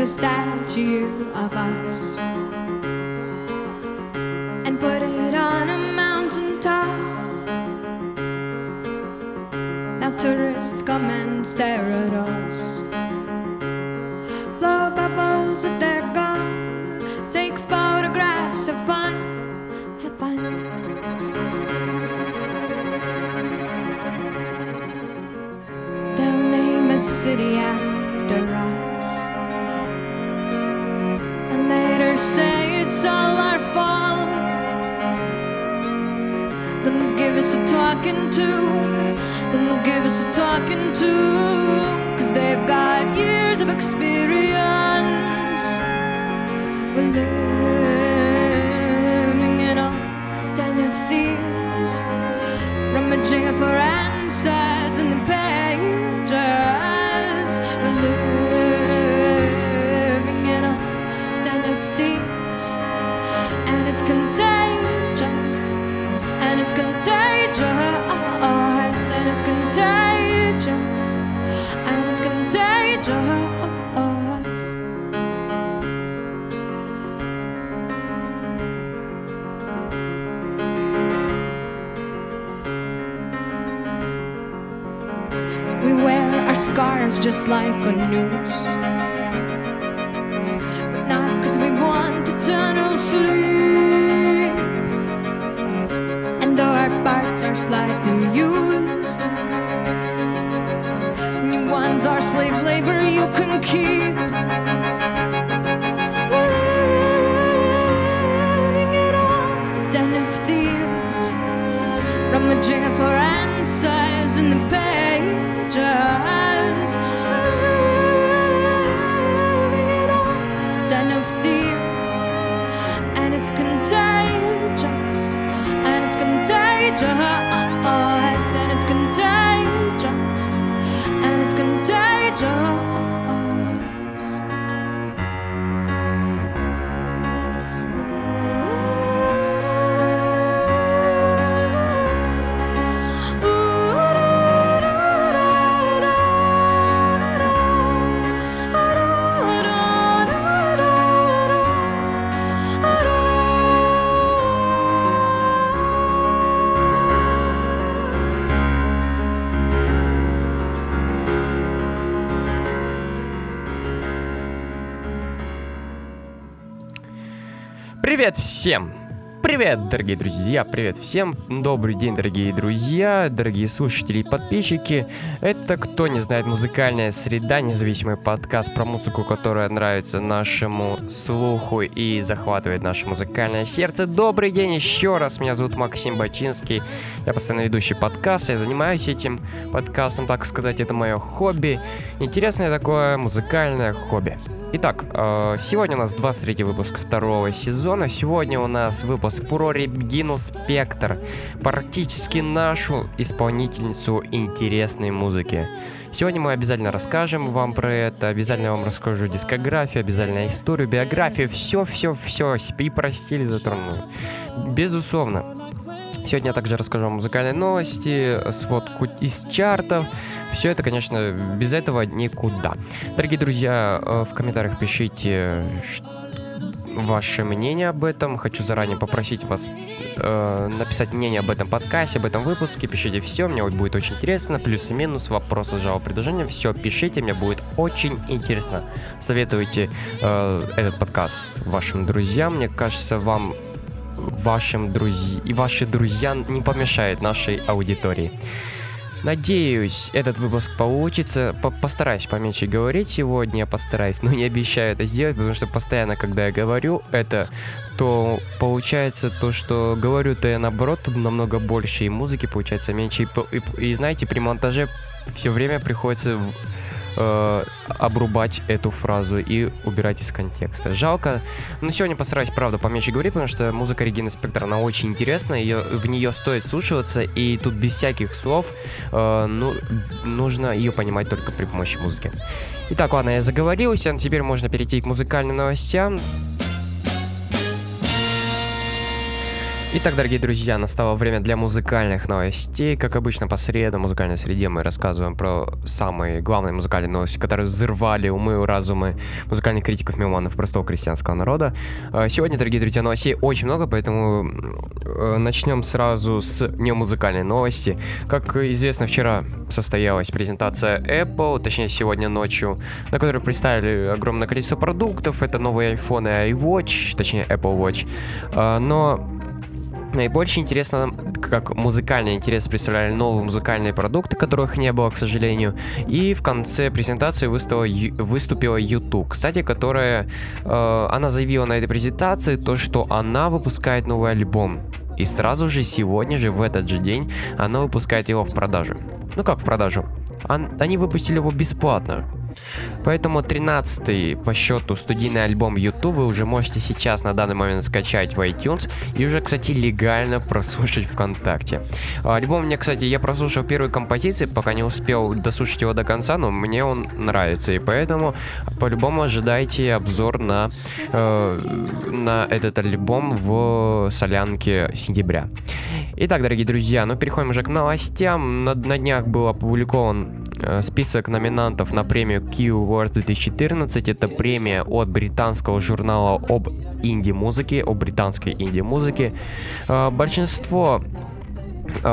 a statue of us and put it on a mountain top. Now tourists come and stare at us. Us a talking to, then give us a talking to, cause they've got years of experience. We're living in a den of thieves, rummaging for answers in the pages. We're contagious, and it's contagious, and it's contagious. We wear our scars just like a noose. Slave labor you can keep. Living in a den of thieves rummaging for answers in the pages. Living in a den of thieves, and it's contagious, and it's contagious, 着。Привет всем! Привет, дорогие друзья, привет всем, добрый день, дорогие друзья, дорогие слушатели и подписчики. Это, кто не знает, музыкальная среда, независимый подкаст про музыку, которая нравится нашему слуху и захватывает наше музыкальное сердце. Добрый день еще раз, меня зовут Максим Бачинский, я постоянно ведущий подкаст, я занимаюсь этим подкастом, так сказать, это мое хобби, интересное такое музыкальное хобби. Итак, э, сегодня у нас 23 выпуск второго сезона. Сегодня у нас выпуск про Регину Спектр. Практически нашу исполнительницу интересной музыки. Сегодня мы обязательно расскажем вам про это, обязательно вам расскажу дискографию, обязательно историю, биографию, все-все-все, и про стиль затрону. Безусловно. Сегодня я также расскажу вам музыкальные новости, сводку из чартов, все это, конечно, без этого никуда. Дорогие друзья, э, в комментариях пишите ваше мнение об этом. Хочу заранее попросить вас э, написать мнение об этом подкасте, об этом выпуске. Пишите все, мне будет очень интересно. Плюс и минус, вопросы, жалобы, предложения. Все пишите, мне будет очень интересно. Советуйте э, этот подкаст вашим друзьям. Мне кажется, вам вашим друзьям и ваши друзья не помешают нашей аудитории. Надеюсь, этот выпуск получится. По постараюсь поменьше говорить сегодня, постараюсь, но не обещаю это сделать, потому что постоянно, когда я говорю это, то получается то, что говорю-то я наоборот намного больше, и музыки получается меньше. И, и, и знаете, при монтаже все время приходится э, обрубать эту фразу и убирать из контекста. Жалко. Но сегодня постараюсь, правда, поменьше говорить, потому что музыка Регины Спектр, она очень интересная, ее, в нее стоит слушаться, и тут без всяких слов э, ну, нужно ее понимать только при помощи музыки. Итак, ладно, я заговорился, теперь можно перейти к музыкальным новостям. Итак, дорогие друзья, настало время для музыкальных новостей. Как обычно, по средам музыкальной среде мы рассказываем про самые главные музыкальные новости, которые взрывали умы и разумы музыкальных критиков, меломанов, простого крестьянского народа. А, сегодня, дорогие друзья, новостей очень много, поэтому э, начнем сразу с немузыкальной новости. Как известно, вчера состоялась презентация Apple, точнее сегодня ночью, на которой представили огромное количество продуктов. Это новые iPhone и iWatch, точнее Apple Watch. А, но Наибольше интересно, как музыкальный интерес представляли новые музыкальные продукты, которых не было, к сожалению. И в конце презентации выступила, выступила YouTube, кстати, которая, э, она заявила на этой презентации то, что она выпускает новый альбом. И сразу же сегодня же, в этот же день, она выпускает его в продажу. Ну как в продажу? Они выпустили его бесплатно. Поэтому 13-й по счету студийный альбом YouTube вы уже можете сейчас на данный момент скачать в iTunes и уже, кстати, легально прослушать ВКонтакте. Альбом мне, кстати, я прослушал первые композиции, пока не успел дослушать его до конца, но мне он нравится, и поэтому по-любому ожидайте обзор на, э, на этот альбом в солянке сентября. Итак, дорогие друзья, ну переходим уже к новостям. На, на днях был опубликован список номинантов на премию Q Awards 2014. Это премия от британского журнала об инди-музыке, о британской инди-музыке. Э, большинство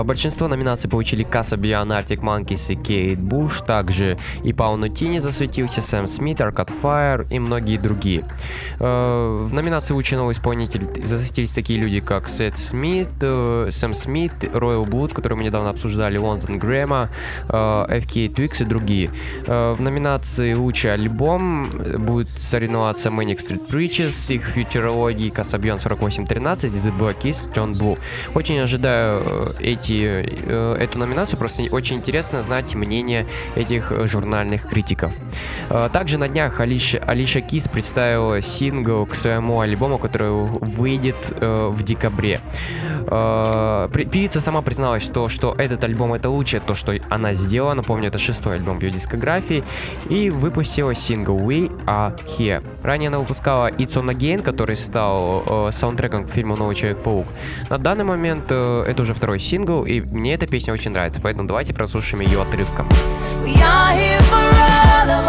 большинство номинаций получили Касса Биан, Arctic Monkeys и Кейт Буш, также и Пау Нутини засветился, Сэм Смит, Аркад Файер и многие другие. А, в номинации «Лучший новый исполнитель» засветились такие люди, как Сет Смит, э, Сэм Смит, Роyal Блуд, который мы недавно обсуждали, Лондон Грэма, FK Twix и другие. А, в номинации «Лучший альбом» будет соревноваться Manic Street Preachers, их фьючерологии Касабьон 4813 и The Black Keys, John Blue. Очень ожидаю э, эти, э, эту номинацию, просто очень интересно знать мнение этих журнальных критиков. Э, также на днях Алиша, Алиша Киз представила сингл к своему альбому, который выйдет э, в декабре. Певица сама призналась, что, что этот альбом это лучшее то, что она сделала. Напомню, это шестой альбом в ее дискографии. И выпустила сингл We Are Here. Ранее она выпускала It's On Again, который стал саундтреком к фильму Новый Человек-паук. На данный момент это уже второй сингл сингл, и мне эта песня очень нравится, поэтому давайте прослушаем ее отрывком. We are here for all of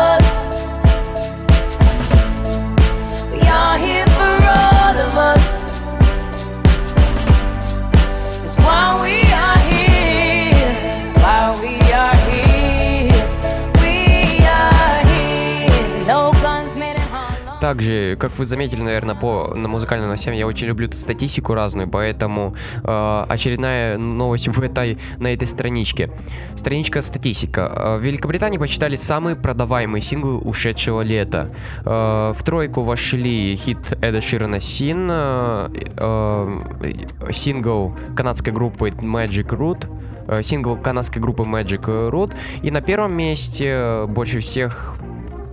как вы заметили, наверное, по на музыкальным новостям, я очень люблю статистику разную, поэтому э, очередная новость в этой, на этой страничке. Страничка статистика. Э, в Великобритании посчитали самые продаваемые синглы ушедшего лета. Э, в тройку вошли хит Эда Ширана Син, э, э, сингл канадской группы Magic Root, э, сингл канадской группы Magic Root, и на первом месте больше всех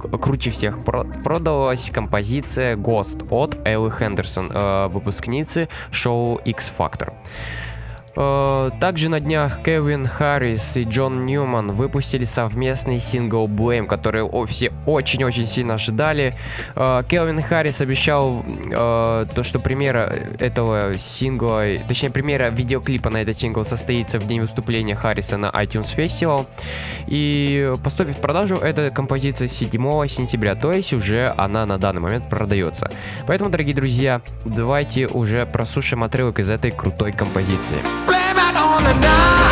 круче всех продалась композиция Ghost от Эллы Хендерсон, э, выпускницы шоу X Factor. Э, также на днях Кевин Харрис и Джон Ньюман выпустили совместный сингл Blame, который все очень-очень сильно ожидали. Э, Кевин Харрис обещал э, то, что премьера этого сингла, точнее премьера видеоклипа на этот сингл состоится в день выступления Харриса на iTunes Festival. И поступит в продажу эта композиция 7 сентября, то есть уже она на данный момент продается. Поэтому, дорогие друзья, давайте уже прослушаем отрывок из этой крутой композиции. On the night.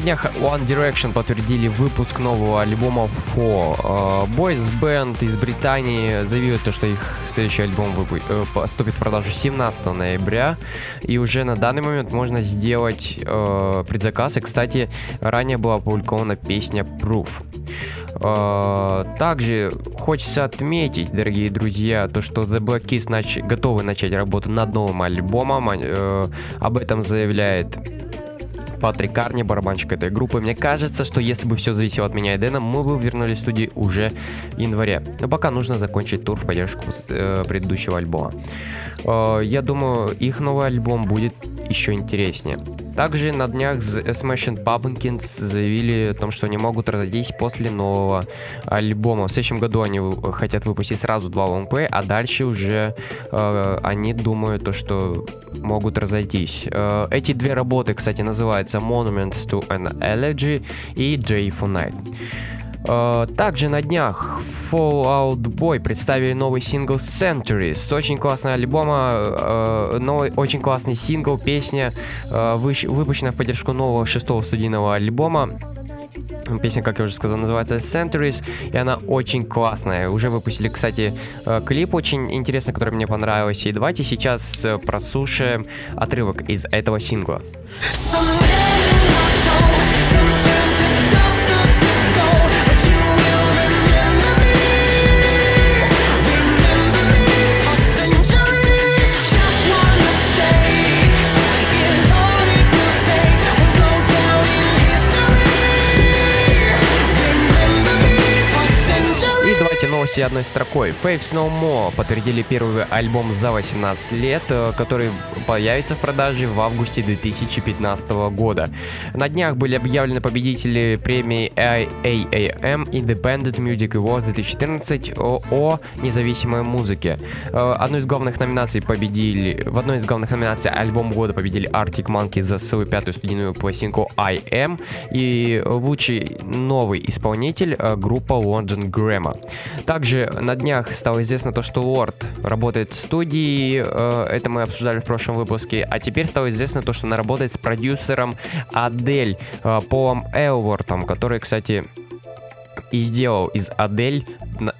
Днях One Direction подтвердили выпуск нового альбома For. Boys Band из Британии заявили то, что их следующий альбом э, поступит в продажу 17 ноября. И уже на данный момент можно сделать э, предзаказ. И, кстати, ранее была опубликована песня Proof. Uh, также хочется отметить, дорогие друзья, то, что The Black нач- готовы начать работу над новым альбомом. Uh, об этом заявляет Патрик Карни, барабанщик этой группы. Мне кажется, что если бы все зависело от меня и Дэна, мы бы вернулись в студии уже в январе. Но пока нужно закончить тур в поддержку э, предыдущего альбома. Э, я думаю, их новый альбом будет еще интереснее. Также на днях Smashing Pumpkins заявили о том, что они могут разойтись после нового альбома. В следующем году они хотят выпустить сразу два лонгплея, а дальше уже э, они думают то, что могут разойтись. Э, эти две работы, кстати, называются Monuments to an Elegy и J for Night. Uh, также на днях Fallout Boy представили новый сингл Centuries. Очень классный альбома, uh, новый, очень классный сингл, песня, выш, выпущена в поддержку нового шестого студийного альбома. Песня, как я уже сказал, называется Centuries, и она очень классная. Уже выпустили, кстати, клип очень интересный, который мне понравился. И давайте сейчас прослушаем отрывок из этого сингла. Some новости одной строкой. Faves No More подтвердили первый альбом за 18 лет, э, который появится в продаже в августе 2015 года. На днях были объявлены победители премии AAM Independent Music Awards 2014 о, независимой музыке. Э, одну из главных номинаций победили, в одной из главных номинаций альбом года победили Arctic Monkeys за свою пятую студийную пластинку I Am и лучший новый исполнитель э, группа London Grammar. Также на днях стало известно то, что Лорд работает в студии, э, это мы обсуждали в прошлом выпуске, а теперь стало известно то, что она работает с продюсером Адель э, Полом Элвортом, который, кстати, и сделал из Адель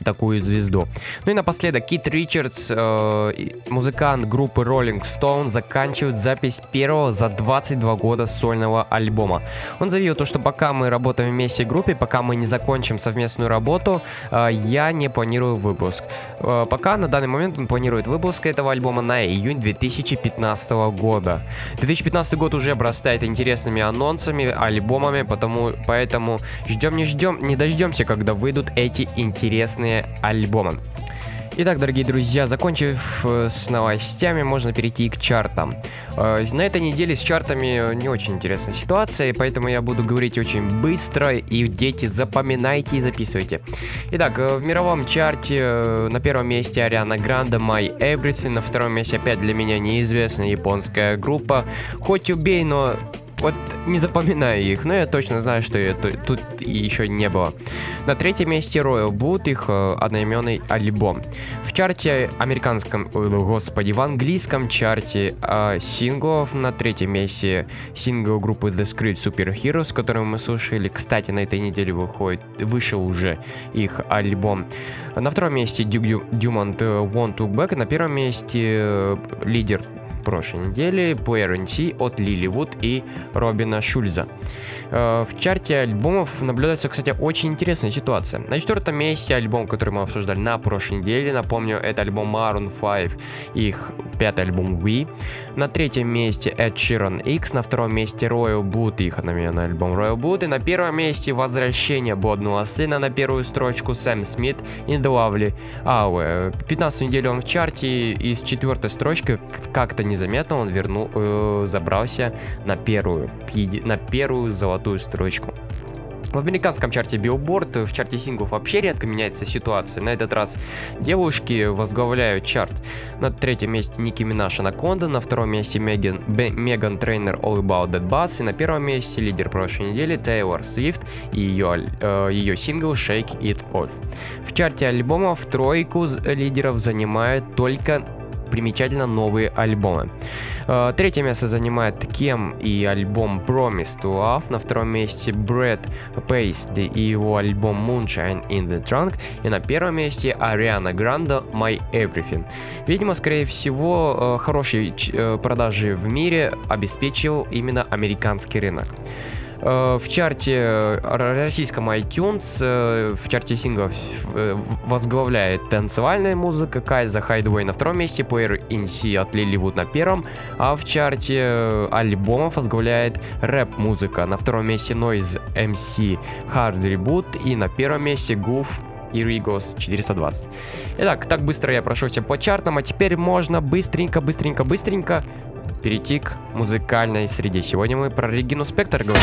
такую звезду. Ну и напоследок, Кит Ричардс, э, музыкант группы Rolling Stone, заканчивает запись первого за 22 года сольного альбома. Он заявил то, что пока мы работаем вместе в группе, пока мы не закончим совместную работу, э, я не планирую выпуск. Э, пока на данный момент он планирует выпуск этого альбома на июнь 2015 года. 2015 год уже обрастает интересными анонсами, альбомами, потому, поэтому ждем не ждем, не дождемся, когда выйдут эти интересные интересные альбомы. Итак, дорогие друзья, закончив э, с новостями, можно перейти к чартам. Э, на этой неделе с чартами не очень интересная ситуация, поэтому я буду говорить очень быстро, и дети запоминайте и записывайте. Итак, э, в мировом чарте на первом месте Ариана Гранда My Everything, на втором месте опять для меня неизвестная японская группа. Хоть убей, но вот не запоминаю их, но я точно знаю, что я тут еще не было. На третьем месте Royal Blood, их э, одноименный альбом. В чарте американском, господи, в английском чарте э, синглов на третьем месте сингл группы The Script Superheroes, который мы слушали. Кстати, на этой неделе выходит, вышел уже их альбом. На втором месте Dumont Want to Back, на первом месте э, лидер прошлой недели Player NT от Лиливуд и Робина Шульза. Э, в чарте альбомов наблюдается, кстати, очень интересная ситуация. На четвертом месте альбом, который мы обсуждали на прошлой неделе, напомню, это альбом Maroon 5, их пятый альбом We. На третьем месте Ed Sheeran X, на втором месте Royal Blood, их одноименный альбом Royal Blood, и на первом месте возвращение блудного сына на первую строчку Сэм Смит и The Lovely Hour. 15 неделю он в чарте, и с четвертой строчки как-то незаметно он вернул, э, забрался на первую, на первую золотую строчку. В американском чарте Billboard, в чарте синглов вообще редко меняется ситуация. На этот раз девушки возглавляют чарт. На третьем месте Ники Минаж Анаконда, на втором месте Меган, Меган Трейнер All About That Bass и на первом месте лидер прошлой недели Тейлор Свифт и ее, э, ее сингл Shake It Off. В чарте альбомов тройку лидеров занимают только примечательно новые альбомы. Э, третье место занимает Кем и альбом Promise to Love. На втором месте Брэд Пейсли и его альбом Moonshine in the Trunk. И на первом месте Ариана Гранда My Everything. Видимо, скорее всего, э, хорошие э, продажи в мире обеспечил именно американский рынок. Э, в чарте э, российском iTunes, э, в чарте синглов возглавляет танцевальная музыка Кайза Hideaway на втором месте, Player in от Lilywood на первом, а в чарте альбомов возглавляет рэп-музыка. На втором месте Noise MC Hard Reboot и на первом месте Goof и Rigos 420. Итак, так быстро я прошелся по чартам, а теперь можно быстренько, быстренько, быстренько перейти к музыкальной среде. Сегодня мы про Регину Спектр говорим.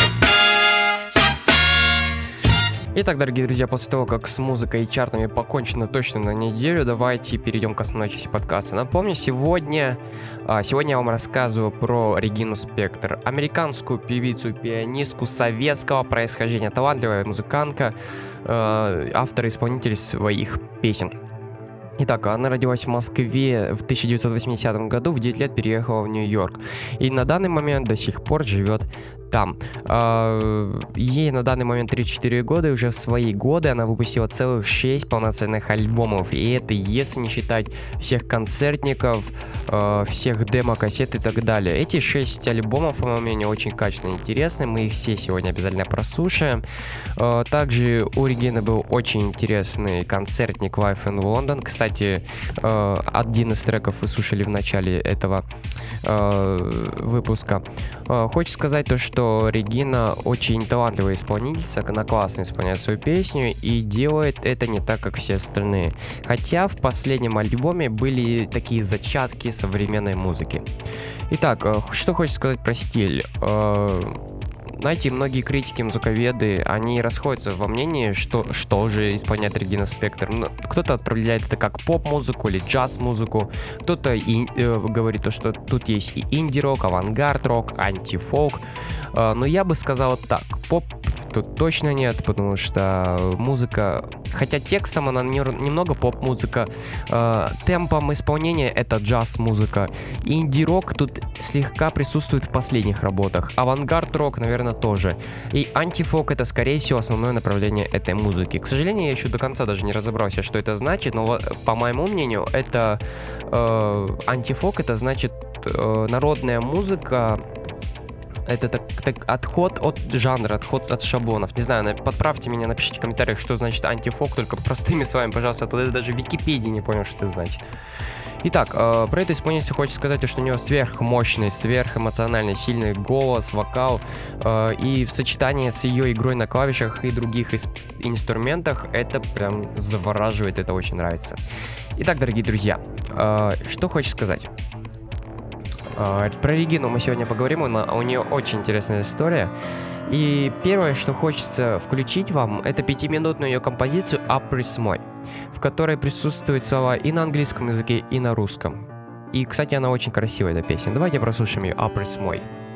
Итак, дорогие друзья, после того, как с музыкой и чартами покончено точно на неделю, давайте перейдем к основной части подкаста. Напомню, сегодня, а, сегодня я вам рассказываю про Регину Спектр, американскую певицу, пианистку советского происхождения, талантливая музыкантка, а, автор и исполнитель своих песен. Итак, она родилась в Москве в 1980 году, в 9 лет переехала в Нью-Йорк. И на данный момент до сих пор живет там. А, ей на данный момент 34 года, и уже в свои годы она выпустила целых 6 полноценных альбомов. И это если не считать всех концертников, а, всех демо-кассет и так далее. Эти 6 альбомов, по моему мнению, очень качественно интересны. Мы их все сегодня обязательно прослушаем. А, также у Регины был очень интересный концертник Life in London. Кстати, один из треков вы слушали в начале этого выпуска. Хочется сказать то, что что Регина очень талантливая исполнительница, она классно исполняет свою песню и делает это не так, как все остальные. Хотя в последнем альбоме были такие зачатки современной музыки. Итак, э, что хочется сказать про стиль? Знаете, многие критики, музыковеды, они расходятся во мнении, что, что же исполняет Регина Спектр. Ну, кто-то отправляет это как поп-музыку или джаз-музыку, кто-то и, э, говорит, то, что тут есть и инди-рок, авангард-рок, антифолк. Э, но я бы сказал так, поп тут точно нет, потому что музыка, хотя текстом она не, немного поп-музыка, э, темпом исполнения это джаз-музыка. Инди-рок тут слегка присутствует в последних работах. Авангард-рок, наверное, тоже. И антифок это, скорее всего, основное направление этой музыки. К сожалению, я еще до конца даже не разобрался, что это значит, но по моему мнению, это э, антифок, это значит э, народная музыка, это так, так отход от жанра, отход от шаблонов. Не знаю, подправьте меня, напишите в комментариях, что значит антифок, только простыми словами, пожалуйста, а то я даже в Википедии не понял, что это значит. Итак, э, про эту исполнительницу хочется сказать, что у нее сверхмощный, сверхэмоциональный, сильный голос, вокал, э, и в сочетании с ее игрой на клавишах и других инструментах это прям завораживает, это очень нравится. Итак, дорогие друзья, э, что хочется сказать? А, про Регину мы сегодня поговорим, у нее очень интересная история. И первое, что хочется включить вам, это пятиминутную ее композицию «Априс мой», в которой присутствуют слова и на английском языке, и на русском. И, кстати, она очень красивая, эта песня. Давайте прослушаем ее «Априс мой». I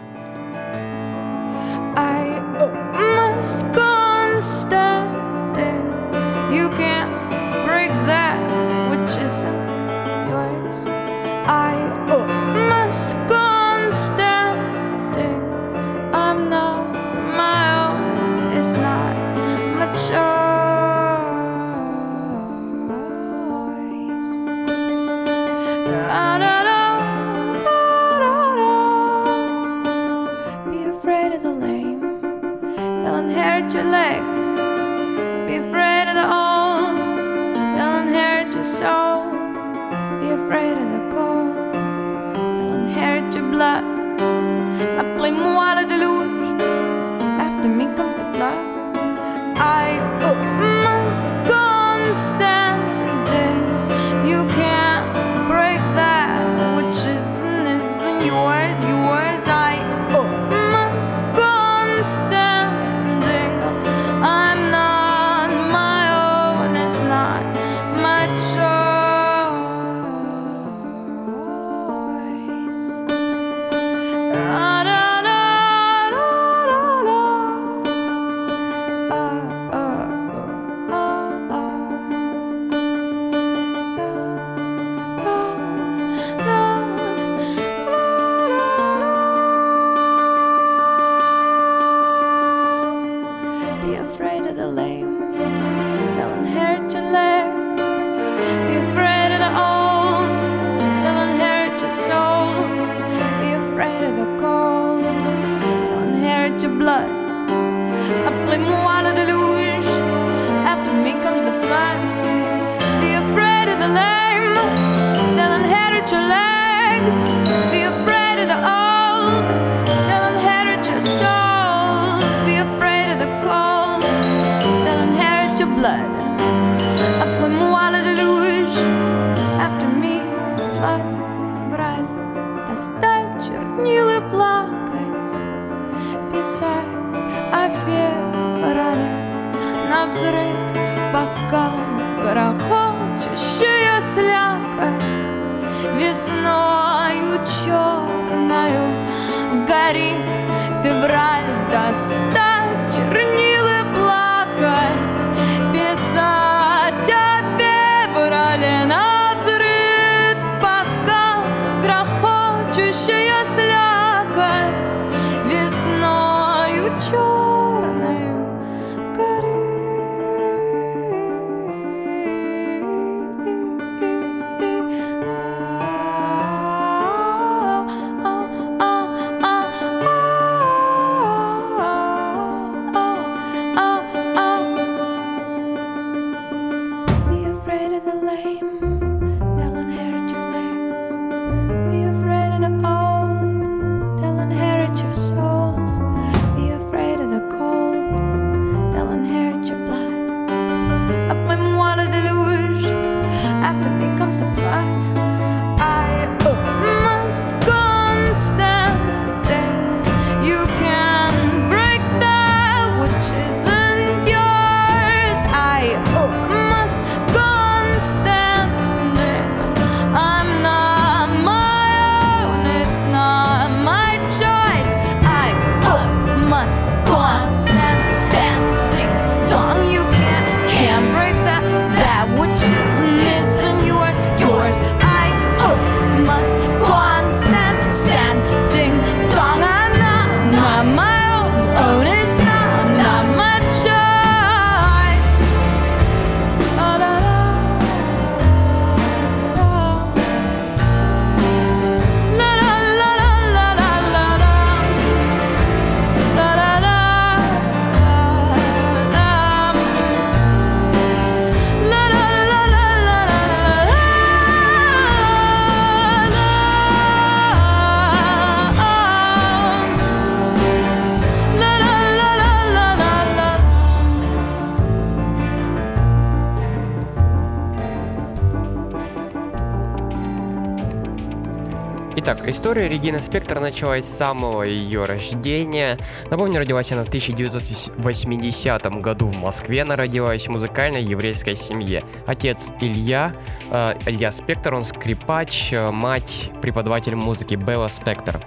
история Регины Спектр началась с самого ее рождения. Напомню, родилась она в 1980 году в Москве. Она родилась в музыкальной еврейской семье. Отец Илья, э, Илья Спектр, он скрипач, э, мать преподаватель музыки Белла Спектр.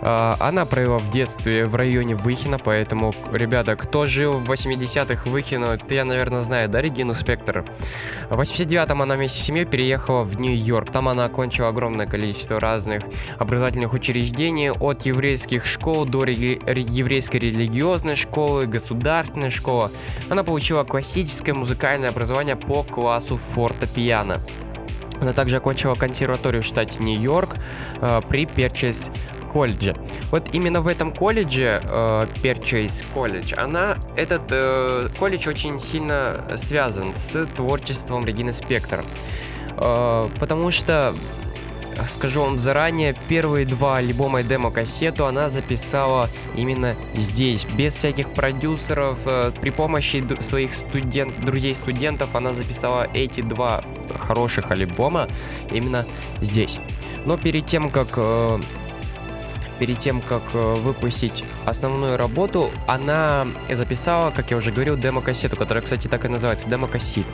Э, Она провела в детстве в районе Выхина, поэтому, ребята, кто жил в 80-х в Выхино, ты, наверное, знает, да, Регину Спектр? В 89-м она вместе с семьей переехала в Нью-Йорк. Там она окончила огромное количество разных образовательных учреждений, от еврейских школ до рели- ре- еврейской религиозной школы, государственной школы. Она получила классическое музыкальное образование по классу фортепиано. Она также окончила консерваторию в штате Нью-Йорк э, при Перчес колледже. Вот именно в этом колледже, э, Перчейс колледж, она, этот э, колледж очень сильно связан с творчеством Регины Спектр. Э, потому что, скажу вам заранее, первые два альбома и демо-кассету она записала именно здесь, без всяких продюсеров, э, при помощи своих студент, друзей-студентов она записала эти два хороших альбома именно здесь. Но перед тем, как э, перед тем, как э, выпустить основную работу, она записала, как я уже говорил, демо-кассету, которая, кстати, так и называется, демо-кассет,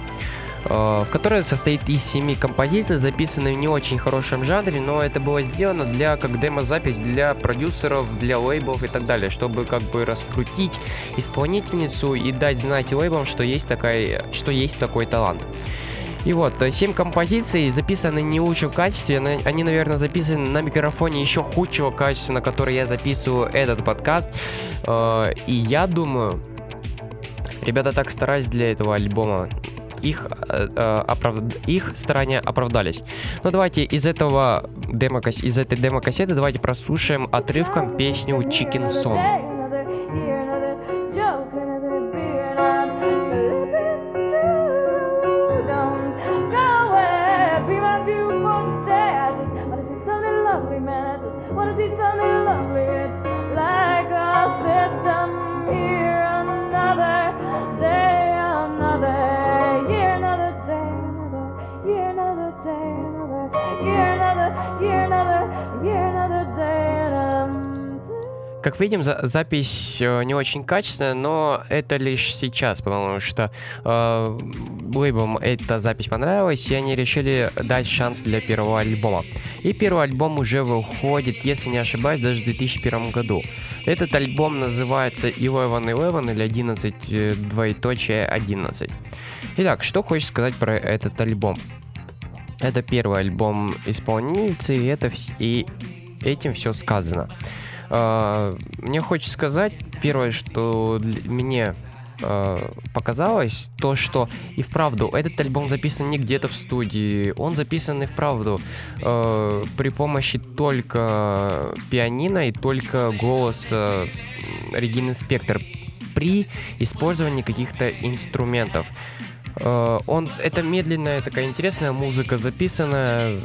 э, в которой состоит из семи композиций, записанных в не очень хорошем жанре, но это было сделано для как демо-запись для продюсеров, для лейблов и так далее, чтобы как бы раскрутить исполнительницу и дать знать лейблам, что есть такая, что есть такой талант. И вот, э, семь композиций записаны не в лучшем качестве, они, наверное, записаны на микрофоне еще худшего качества, на который я записываю этот подкаст. Э, И я думаю, ребята так старались для этого альбома. Их, э, э, оправд- их старания оправдались. Ну давайте из этого демо из этой демо-кассеты давайте прослушаем отрывком песню Chicken Song. Как видим, за- запись э, не очень качественная, но это лишь сейчас, потому что э, лейблам эта запись понравилась, и они решили дать шанс для первого альбома. И первый альбом уже выходит, если не ошибаюсь, даже в 2001 году. Этот альбом называется Eleven Eleven или 11 э, двоеточие 11. Итак, что хочешь сказать про этот альбом? Это первый альбом исполнительницы, и, это и этим все сказано. А, Мне хочется сказать, первое, что мне а, показалось, то, что и вправду этот альбом записан не где-то в студии, он записан и вправду а, при помощи только пианино и только голоса Регины Спектр при использовании каких-то инструментов. Э, Он, это медленная такая интересная музыка, записанная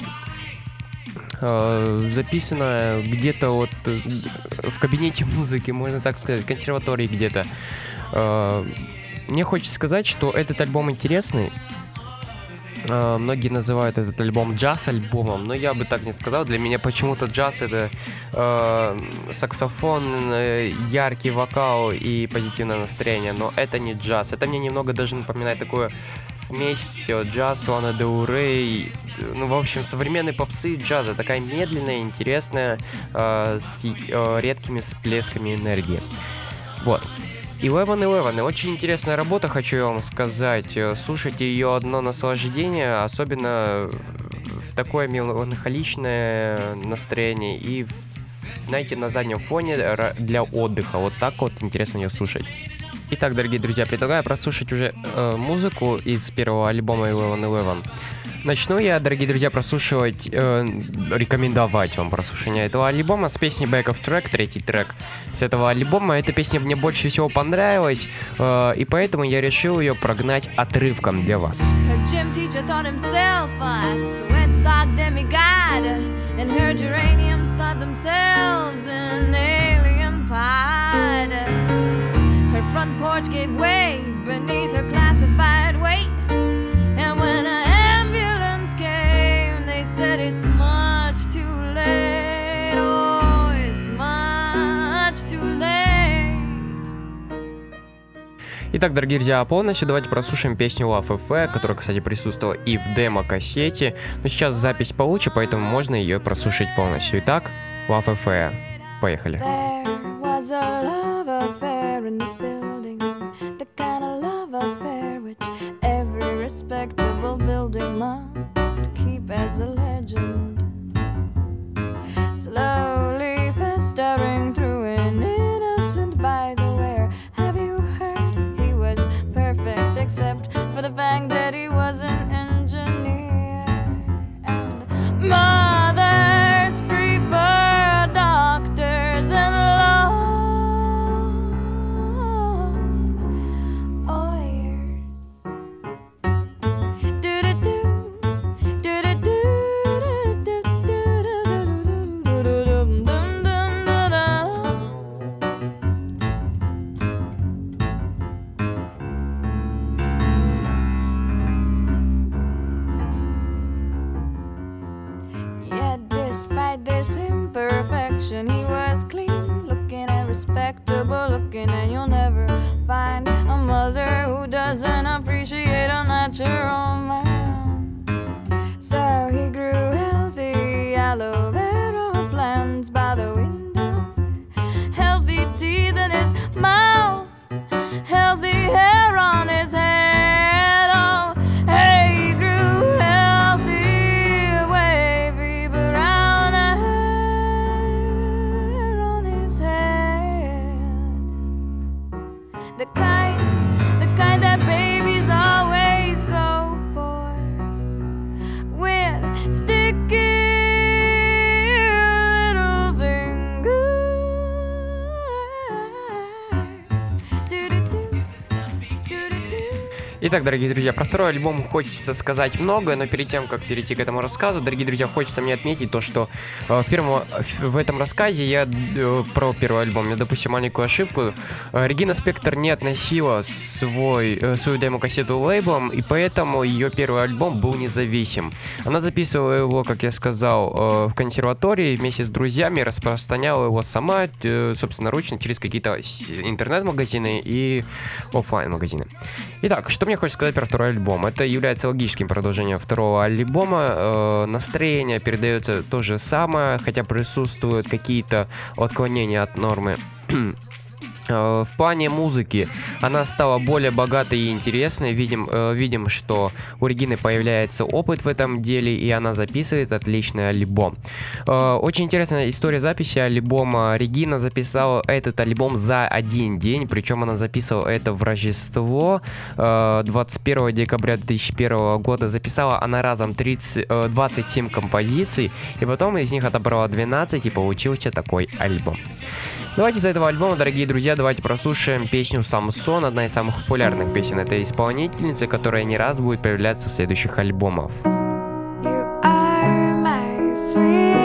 э, записанная где-то вот э, в кабинете музыки, можно так сказать, в консерватории где-то. Э, Мне хочется сказать, что этот альбом интересный. Э, Многие называют этот альбом джаз-альбомом, но я бы так не сказал. Для меня почему-то джаз это э, саксофон, э, яркий вокал и позитивное настроение, но это не джаз. Это мне немного даже напоминает такую смесь э, джаз, Лана де Урей, э, ну, в общем, современной попсы джаза. Такая медленная, интересная, э, с э, редкими всплесками энергии. Вот. Eleven Eleven. Очень интересная работа, хочу я вам сказать. Э, Слушайте ее одно наслаждение, особенно в такое меланхоличное настроение и, в- знаете, на заднем фоне для отдыха. Вот так вот интересно ее слушать. Итак, дорогие друзья, предлагаю прослушать уже э, музыку из первого альбома Eleven Eleven. Начну я, дорогие друзья, прослушивать, э, рекомендовать вам прослушивание этого альбома с песни Back of Track, третий трек с этого альбома. Эта песня мне больше всего понравилась, э, и поэтому я решил ее прогнать отрывком для вас. Pod. Her front porch gave way beneath her classified said it's much too late. Oh, it's much too late. Итак, дорогие друзья, полностью давайте прослушаем песню Love FF, которая, кстати, присутствовала и в демо-кассете. Но сейчас запись получше, поэтому можно ее прослушать полностью. Итак, Love FF. Поехали. Respectable building must a legend. Slowly this imperfection, he was clean looking and respectable looking, and you'll never find a mother who doesn't appreciate a natural man. So he grew healthy aloe vera plants by the window, healthy teeth in his mouth, Итак, дорогие друзья, про второй альбом хочется сказать многое, но перед тем, как перейти к этому рассказу, дорогие друзья, хочется мне отметить то, что э, в, первом, в этом рассказе я э, про первый альбом, я допустил маленькую ошибку. Э, Регина Спектр не относила свой, э, свою демо-кассету лейблом, и поэтому ее первый альбом был независим. Она записывала его, как я сказал, э, в консерватории вместе с друзьями, распространяла его сама, э, собственно, ручно через какие-то интернет-магазины и офлайн магазины Итак, что мне хочется сказать про второй альбом? Это является логическим продолжением второго альбома. Э, настроение передается то же самое, хотя присутствуют какие-то отклонения от нормы. Э, в плане музыки она стала более богатой и интересной. Видим, э, видим, что у Регины появляется опыт в этом деле, и она записывает отличный альбом. Э, очень интересная история записи альбома. Регина записала этот альбом за один день, причем она записывала это в Рождество 21 декабря 2001 года. Записала она разом 30, 27 композиций, и потом из них отобрала 12, и получился такой альбом. Давайте за этого альбома, дорогие друзья, давайте прослушаем песню «Самсон», одна из самых популярных песен этой исполнительницы, которая не раз будет появляться в следующих альбомах. You are my sweetest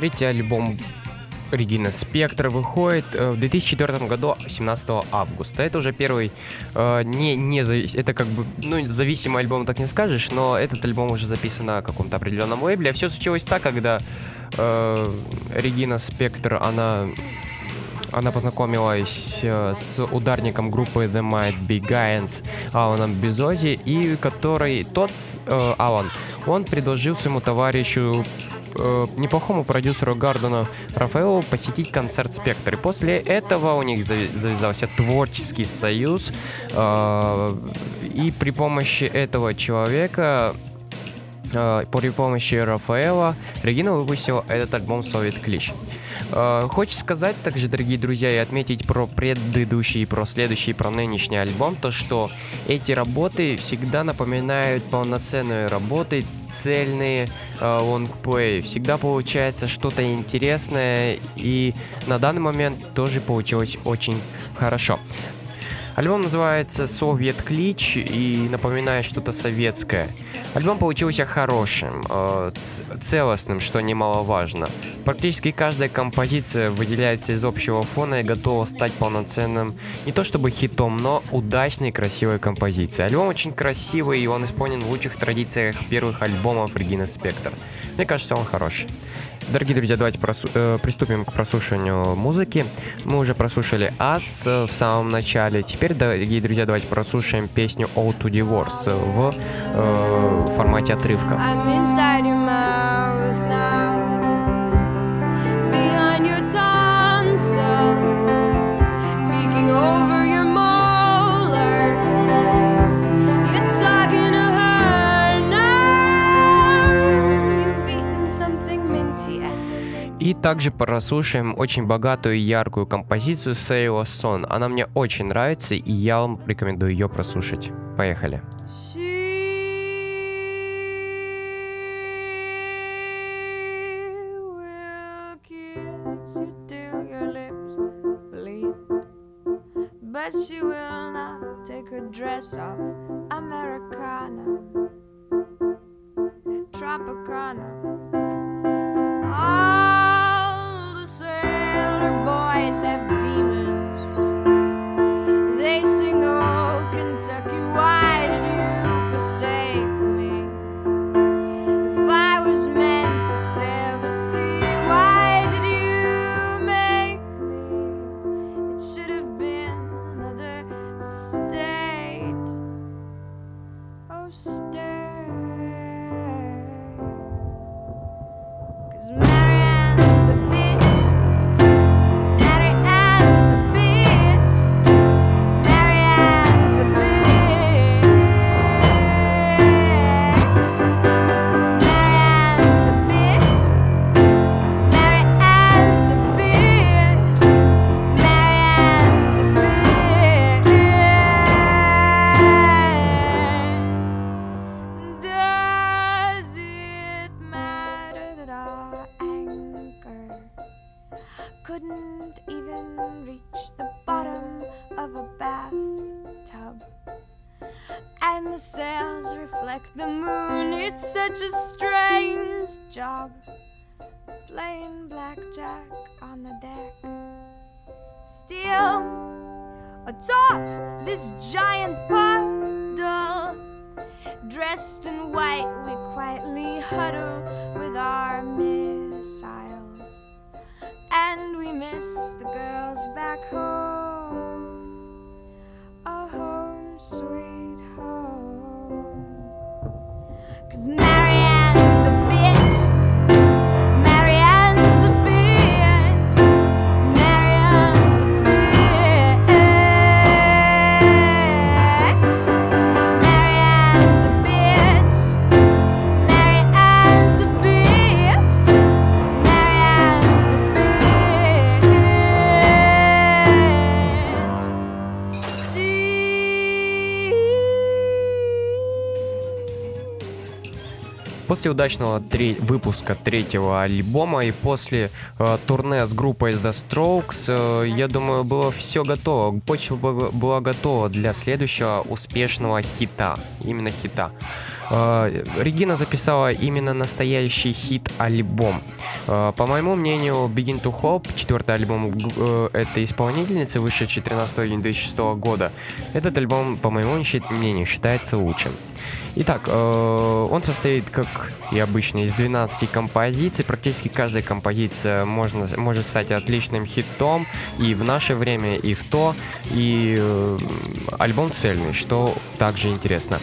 третий альбом Регина Спектр выходит э, в 2004 году, 17 августа. Это уже первый, э, не, не завис... это как бы, ну, зависимый альбом так не скажешь, но этот альбом уже записан на каком-то определенном лейбле. Все случилось так, когда э, Регина Спектр, она она познакомилась э, с ударником группы The Might Be Giants Аланом Безози, и который тот э, Алан, он предложил своему товарищу э, неплохому продюсеру Гардену Рафаэлу посетить концерт Спектр. И после этого у них завязался творческий союз. э, и при помощи этого человека э, при помощи Рафаэла Регина выпустила этот альбом Soviet Клич. Э, хочется сказать также, дорогие друзья, и отметить про предыдущий, про следующий, про нынешний альбом, то что эти работы всегда напоминают полноценные работы, цельные э, лонгплей. Всегда получается что-то интересное, и на данный момент тоже получилось очень хорошо. Альбом называется «Совет Клич» и напоминает что-то советское. Альбом получился хорошим, э, целостным, что немаловажно. Практически каждая композиция выделяется из общего фона и готова стать полноценным не то чтобы хитом, но удачной красивой композицией. Альбом очень красивый и он исполнен в лучших традициях первых альбомов Регина Спектр. Мне кажется, он хороший. Дорогие друзья, давайте просу- э, приступим к прослушиванию музыки. Мы уже прослушали Ас в самом начале. Теперь, дорогие друзья, давайте прослушаем песню All to Divorce в э, формате отрывка. I'm И также прослушаем очень богатую и яркую композицию Sail Son. Она мне очень нравится, и я вам рекомендую ее прослушать. Поехали. She will not take her dress off. Americana, Tropicana. Oh. После удачного тре- выпуска третьего альбома и после э, турне с группой The Strokes, э, я думаю, было все готово. Почва была готова для следующего успешного хита. Именно хита. Э, Регина записала именно настоящий хит-альбом. Э, по моему мнению, Begin to Hope, четвертый альбом э, этой исполнительницы, вышедший 13 июня 2006 года, этот альбом, по моему мнению, считается лучшим. Итак, э, он состоит, как и обычно, из 12 композиций. Практически каждая композиция можно, может стать отличным хитом и в наше время, и в то. И э, альбом цельный, что также интересно.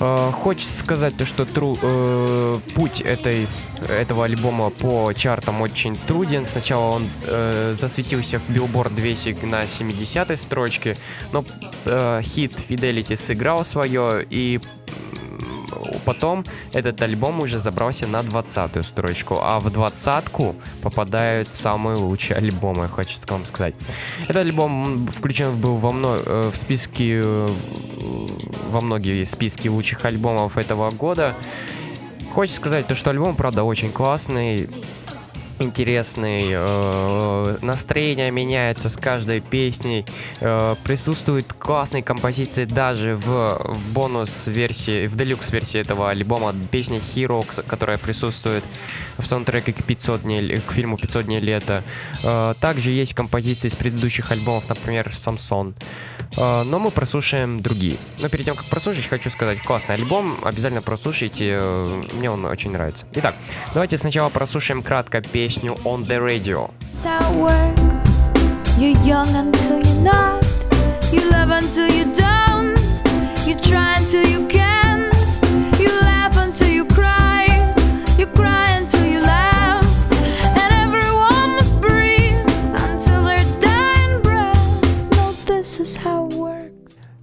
Э, хочется сказать то, что тру, э, путь этой, этого альбома по чартам очень труден. Сначала он э, засветился в Billboard 200 на 70-й строчке, но э, хит Fidelity сыграл свое, и потом этот альбом уже забрался на 20 строчку, а в двадцатку попадают самые лучшие альбомы, хочется вам сказать. Этот альбом включен был во мно... Э, в списке э, во многие списки лучших альбомов этого года. Хочется сказать то, что альбом, правда, очень классный интересный, э, настроение меняется с каждой песней, э, присутствуют классные композиции даже в, в бонус-версии, в делюкс-версии этого альбома, песня Hero, которая присутствует в саундтреке к, 500 дней, к фильму «500 дней лета». Э, также есть композиции из предыдущих альбомов, например, «Самсон». Э, но мы прослушаем другие. Но перед тем, как прослушать, хочу сказать, классный альбом, обязательно прослушайте, э, мне он очень нравится. Итак, давайте сначала прослушаем кратко песню «On the Radio». You're young until you're not. You love until you don't. You try until you can't.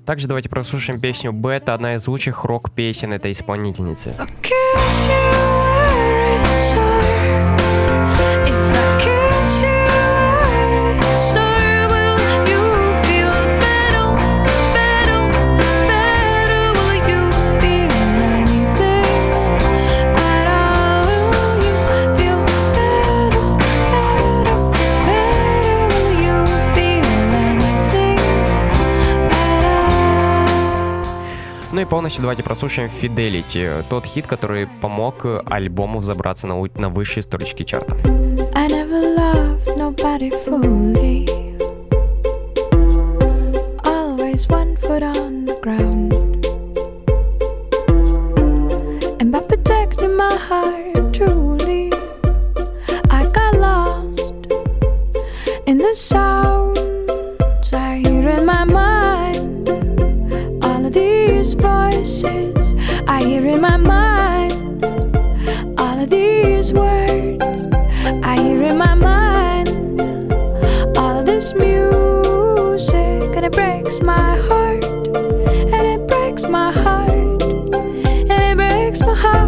Также давайте прослушаем песню «Бета», одна из лучших рок-песен этой исполнительницы. Ну и полностью давайте прослушаем Fidelity, тот хит, который помог альбому взобраться на, на высшие строчки чарта. I never loved nobody fully. Always one foot on the ground. And by protecting my heart truly, I got lost in the sounds these words I hear in my mind. All this music, and it breaks my heart. And it breaks my heart. And it breaks my heart.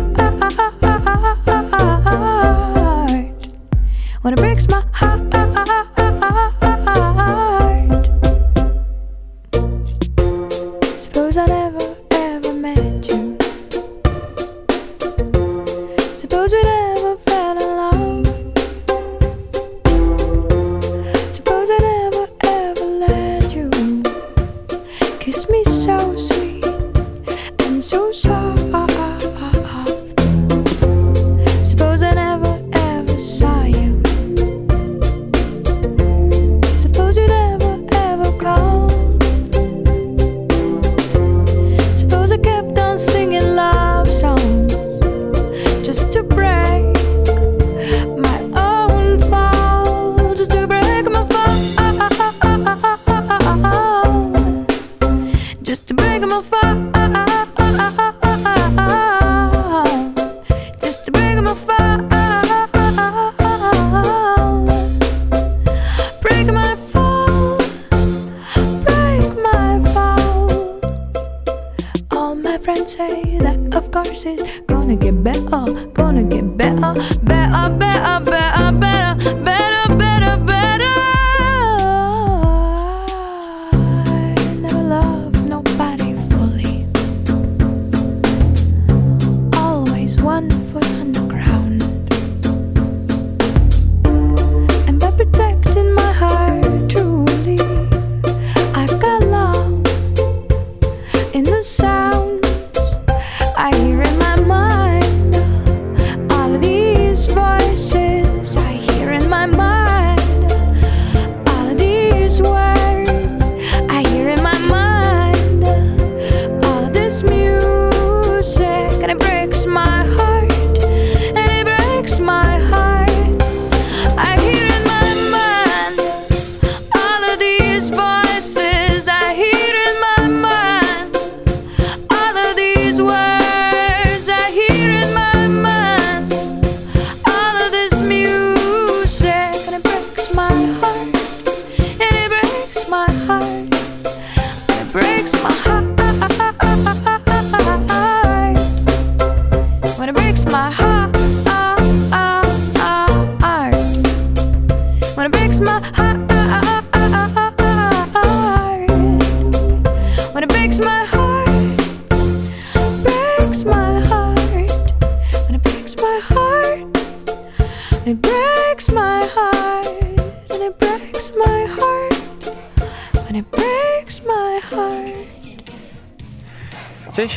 When it breaks my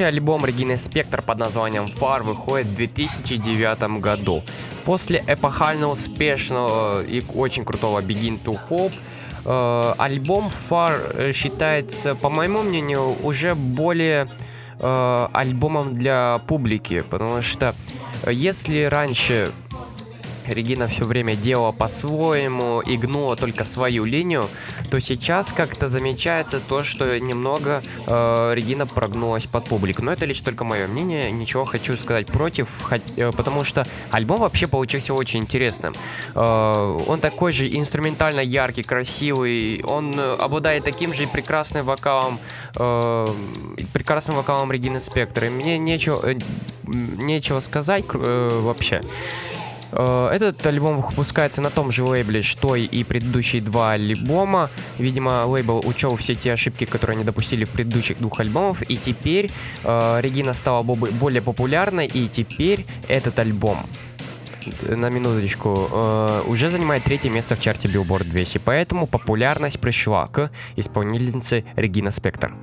Следующий альбом Регины Спектр под названием Far выходит в 2009 году. После эпохально успешного и очень крутого Begin to Hope э, альбом Far считается, по моему мнению, уже более э, альбомом для публики, потому что э, если раньше Регина все время делала по-своему и гнула только свою линию, то сейчас как-то замечается то, что немного э, Регина прогнулась под публику. Но это лишь только мое мнение, ничего хочу сказать против, хоть, э, потому что альбом вообще получился очень интересным. Э, он такой же инструментально яркий, красивый, он обладает таким же прекрасным вокалом, э, прекрасным вокалом Регины Спектр. И мне нечего, э, нечего сказать э, вообще. Э, Этот альбом выпускается на том же лейбле, что и предыдущие два альбома. Видимо, лейбл учел все те ошибки, которые они допустили в предыдущих двух альбомах. И теперь э, Регина стала бо- более популярной, и теперь этот альбом на минуточку, э, уже занимает третье место в чарте Billboard 200, поэтому популярность пришла к исполнительнице Регина Спектр.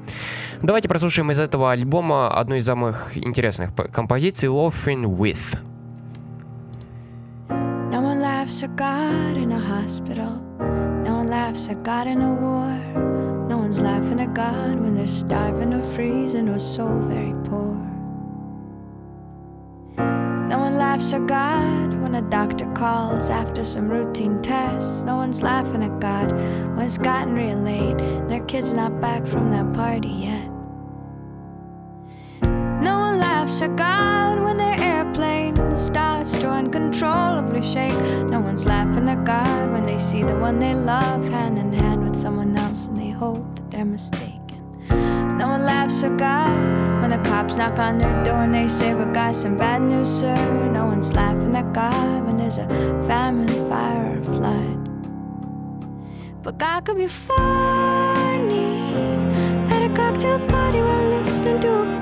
Давайте прослушаем из этого альбома одну из самых интересных композиций Laughing With. No one laughs at God in a hospital. No one laughs at God in a war. No one's laughing at God when they're starving or freezing or so very poor. No one laughs at God when a doctor calls after some routine tests. No one's laughing at God when it's gotten real late and their kid's not back from that party yet. No one laughs at God when airplane starts to uncontrollably shake. No one's laughing at God when they see the one they love hand in hand with someone else and they hope that they're mistaken. No one laughs at God when the cops knock on their door and they say, We got some bad news, sir. No one's laughing at God when there's a famine, fire, or flood. But God could be funny at a cocktail party while listening to a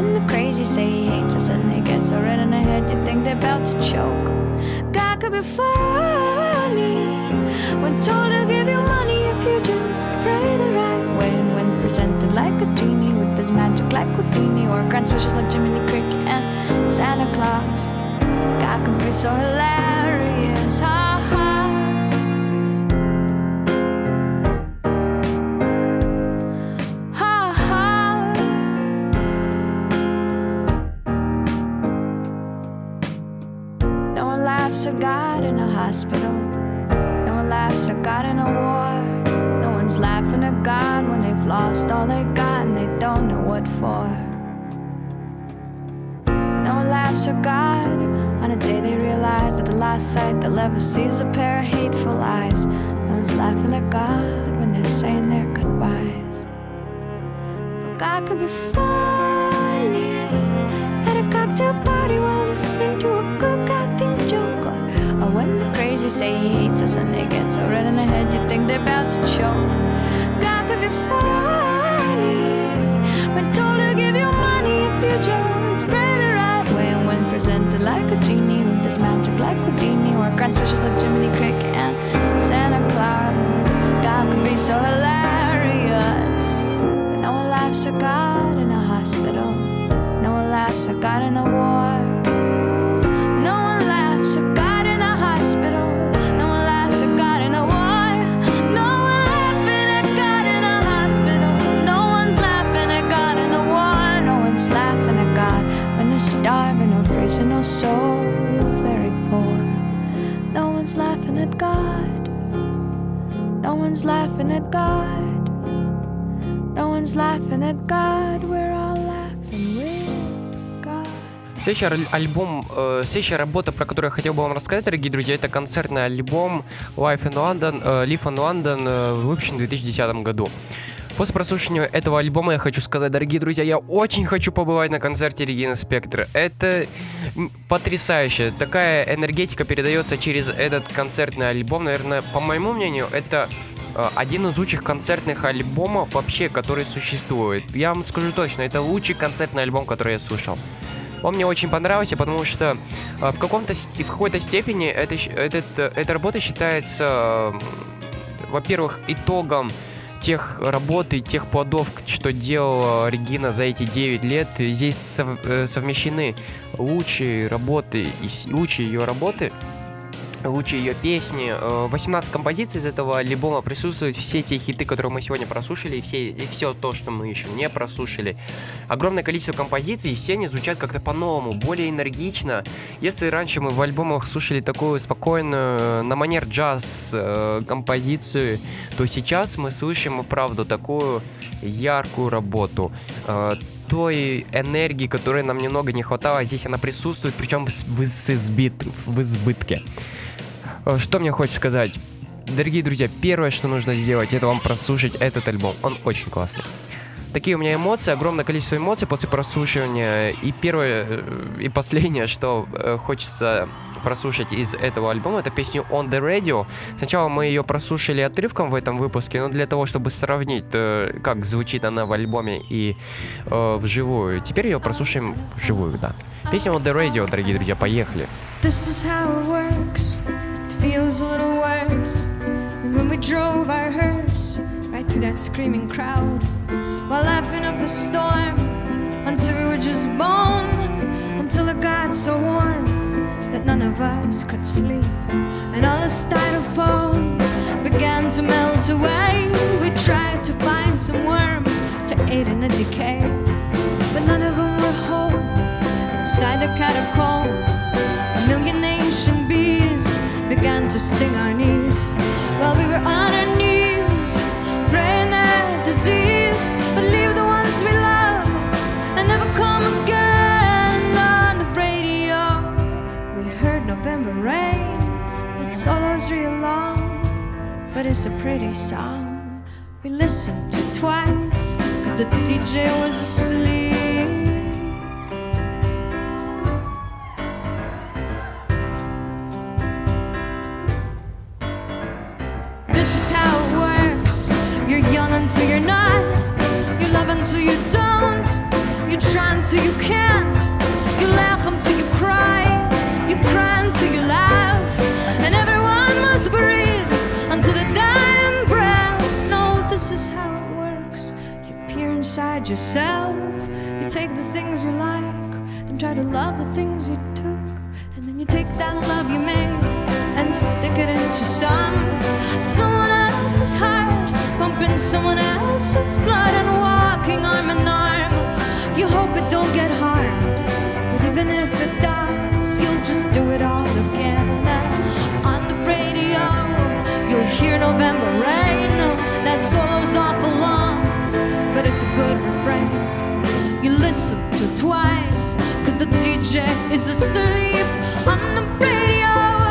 when the crazy say he hates us and they get so red in the head you think they're about to choke. God could be funny when told he'll give you money if you just pray the right way. And when presented like a genie with his magic like Houdini or grants wishes like Jiminy Cricket and Santa Claus. God could be so hilarious. Ha. Ha laughs at God in a hospital. No one laughs at God in a war. No one's laughing at God when they've lost all they got and they don't know what for. No one laughs at God on a day they realize that the last sight they'll ever see is a pair of hateful eyes. No one's laughing at God when they're saying their goodbyes. But God could be funny say he hates us and they get so red in the head you think they're about to choke. God could be funny when told to give you money if you just pray the right way. And when presented like a genie who does magic like Houdini or grants wishes like Jiminy Cricket and Santa Claus. God could be so hilarious. But no one laughs at God in a hospital. No one laughs at God in a war. One's laughing at God. No one's laughing at God. We're all laughing with God. Следующий аль- альбом, э, следующая работа, про которую я хотел бы вам рассказать, дорогие друзья, это концертный альбом Life in London, э, Live in London, э, выпущен в 2010 году. После прослушивания этого альбома я хочу сказать, дорогие друзья, я очень хочу побывать на концерте Регина Спектр. Это потрясающе. Такая энергетика передается через этот концертный альбом. Наверное, по моему мнению, это э, один из лучших концертных альбомов вообще, который существует. Я вам скажу точно, это лучший концертный альбом, который я слышал. Он мне очень понравился, потому что э, в, каком-то, в какой-то степени это, этот, э, эта работа считается, во-первых, итогом тех работ и тех плодов, что делала Регина за эти 9 лет. Здесь сов, совмещены лучшие работы и лучшие ее работы лучшие ее песни. 18 э, композиций из этого альбома присутствуют все те хиты, которые мы сегодня прослушали, и, все, и все то, что мы еще не прослушали. Огромное количество композиций, и все они звучат как-то по-новому, более энергично. Если раньше мы в альбомах слушали такую спокойную, на манер джаз э, композицию, то сейчас мы слышим, правду, такую яркую работу. Э, той энергии, которой нам немного не хватало, здесь она присутствует, причем в, в, в избытке. Э, что мне хочется сказать? Дорогие друзья, первое, что нужно сделать, это вам прослушать этот альбом. Он очень классный. Такие у меня эмоции, огромное количество эмоций после прослушивания. И первое э, и последнее, что э, хочется прослушать из этого альбома, это песню On The Radio. Сначала мы ее прослушали отрывком в этом выпуске, но для того, чтобы сравнить, как звучит она в альбоме и э, вживую. Теперь ее прослушаем вживую, да. Песня On The Radio, дорогие друзья, поехали. This is how it works. Feels a little worse than when we drove our hearse right through that screaming crowd. While laughing up a storm until we were just bone until it got so warm that none of us could sleep. And all the styrofoam began to melt away. We tried to find some worms to aid in the decay but none of them were home inside the catacomb million ancient bees began to sting our knees while we were on our knees, praying that disease would leave the ones we love and never come again. And on the radio, we heard November rain. It's always real long, but it's a pretty song. We listened to twice, cause the DJ was asleep. Until you're not. You love until you don't. You try until you can't. You laugh until you cry. You cry until you laugh. And everyone must breathe until the dying breath. No, this is how it works. You peer inside yourself. You take the things you like and try to love the things you took. And then you take that love you made stick it into some someone else's heart, pumping someone else's blood and walking arm in arm. You hope it don't get harmed, but even if it does, you'll just do it all again. And on the radio, you'll hear November rain. That solo's awful long, but it's a good refrain. You listen to twice, cause the DJ is asleep on the radio.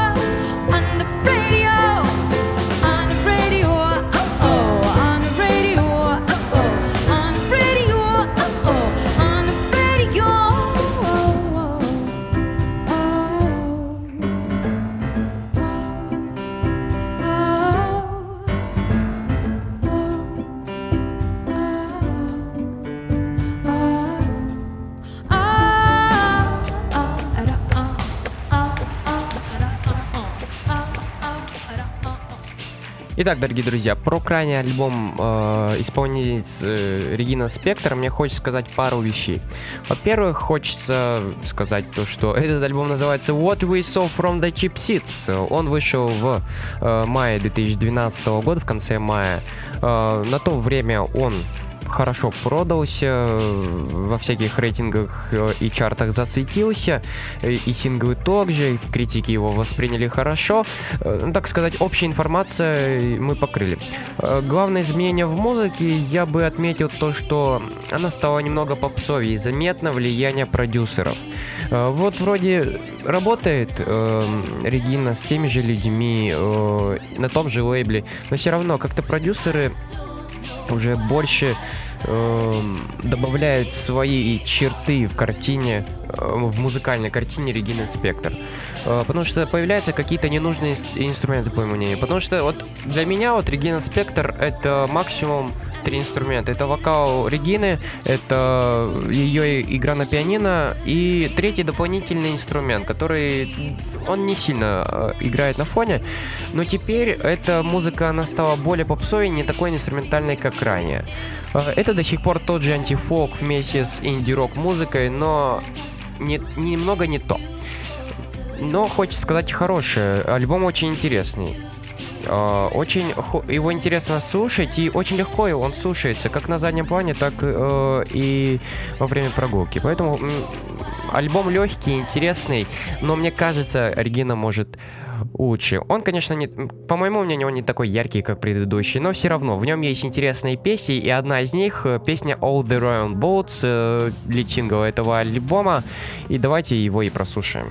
Итак, дорогие друзья, про крайний альбом э, исполнительниц э, Регина Спектр мне хочется сказать пару вещей. Во-первых, хочется сказать то, что этот альбом называется What We Saw From The Cheap Seats. Он вышел в э, мае 2012 года, в конце мая. Э, на то время он хорошо продался, э, во всяких рейтингах э, и чартах засветился, э, и синглы также, и в критике его восприняли хорошо. Ну, так сказать, общая информация мы покрыли. Главное изменение в музыке я бы отметил то, что она стала немного попсовее, заметно влияние продюсеров. Вот вроде работает э, Регина с теми же людьми э, на том же лейбле, но все равно как-то продюсеры уже больше э, добавляют свои черты в картине, э, в музыкальной картине Регины Спектр. Э, потому что появляются какие-то ненужные инструменты, по моему мнению. Потому что вот для меня вот Регина Спектр это максимум три инструмента. Это вокал Регины, это ее игра на пианино и третий дополнительный инструмент, который он не сильно э, играет на фоне, но теперь эта музыка, она стала более попсовой, не такой инструментальной, как ранее. Э, это до сих пор тот же антифолк вместе с инди-рок музыкой, но не, немного не то. Но хочется сказать хорошее. Альбом очень интересный. А, очень его интересно слушать и очень легко он слушается как на заднем плане, так э, и во время прогулки. Поэтому альбом легкий, интересный, но мне кажется, Регина может лучше. Он, конечно, не, по моему мнению, он не такой яркий, как предыдущий, но все равно в нем есть интересные песни, и одна из них э, песня All the Round Boats, э, сингла этого альбома, и давайте его и прослушаем.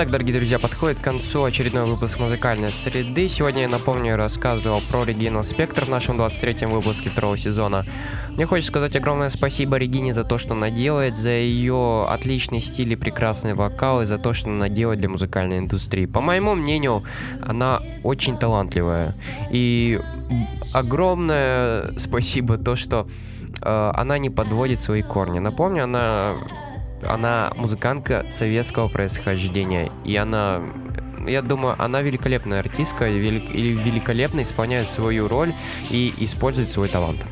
Итак, дорогие друзья, подходит к концу очередной выпуск музыкальной среды. Сегодня я напомню, рассказывал про Регину Спектр в нашем 23-м выпуске второго сезона. Мне хочется сказать огромное спасибо Регине за то, что она делает, за ее отличный стиль и прекрасный вокал, и за то, что она делает для музыкальной индустрии. По моему мнению, она очень талантливая. И огромное спасибо то, что э, она не подводит свои корни. Напомню, она она музыкантка советского происхождения, и она я думаю, она великолепная артистка и великолепно исполняет свою роль и использует свой талант.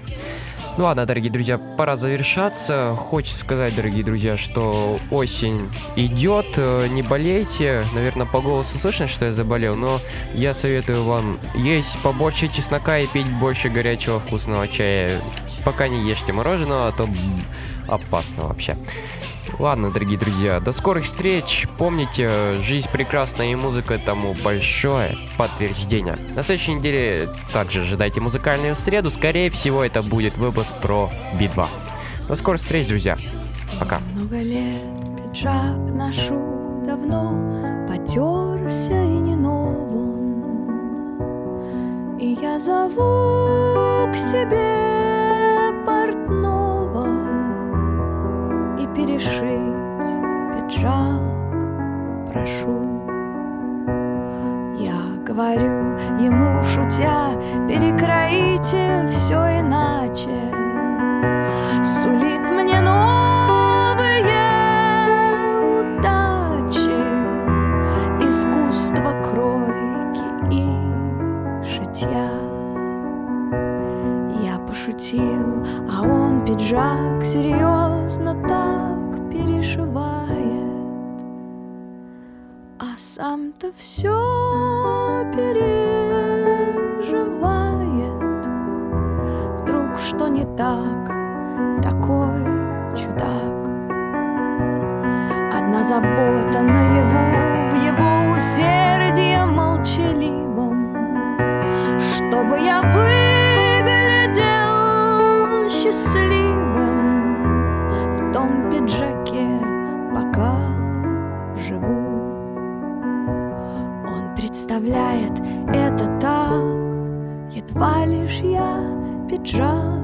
Ну ладно, дорогие друзья, пора завершаться. Хочется сказать, дорогие друзья, что осень идет, э, не болейте. Наверное, по голосу слышно, что я заболел, но я советую вам есть побольше чеснока и пить больше горячего вкусного чая. Пока не ешьте мороженого, а то опасно вообще. Ладно, дорогие друзья, до скорых встреч. Помните, жизнь прекрасна и музыка тому большое подтверждение. На следующей неделе также ожидайте музыкальную среду. Скорее всего, это будет выпуск про Би-2. До скорых встреч, друзья. Пока. Много лет пиджак ношу давно, потерся и не новон. И я зову к себе пришить пиджак, прошу. Я говорю ему, шутя, перекроите все иначе. Все переживает. Вдруг что не так, такой чудак. Одна забота наяву Представляет это так, едва лишь я пиджак.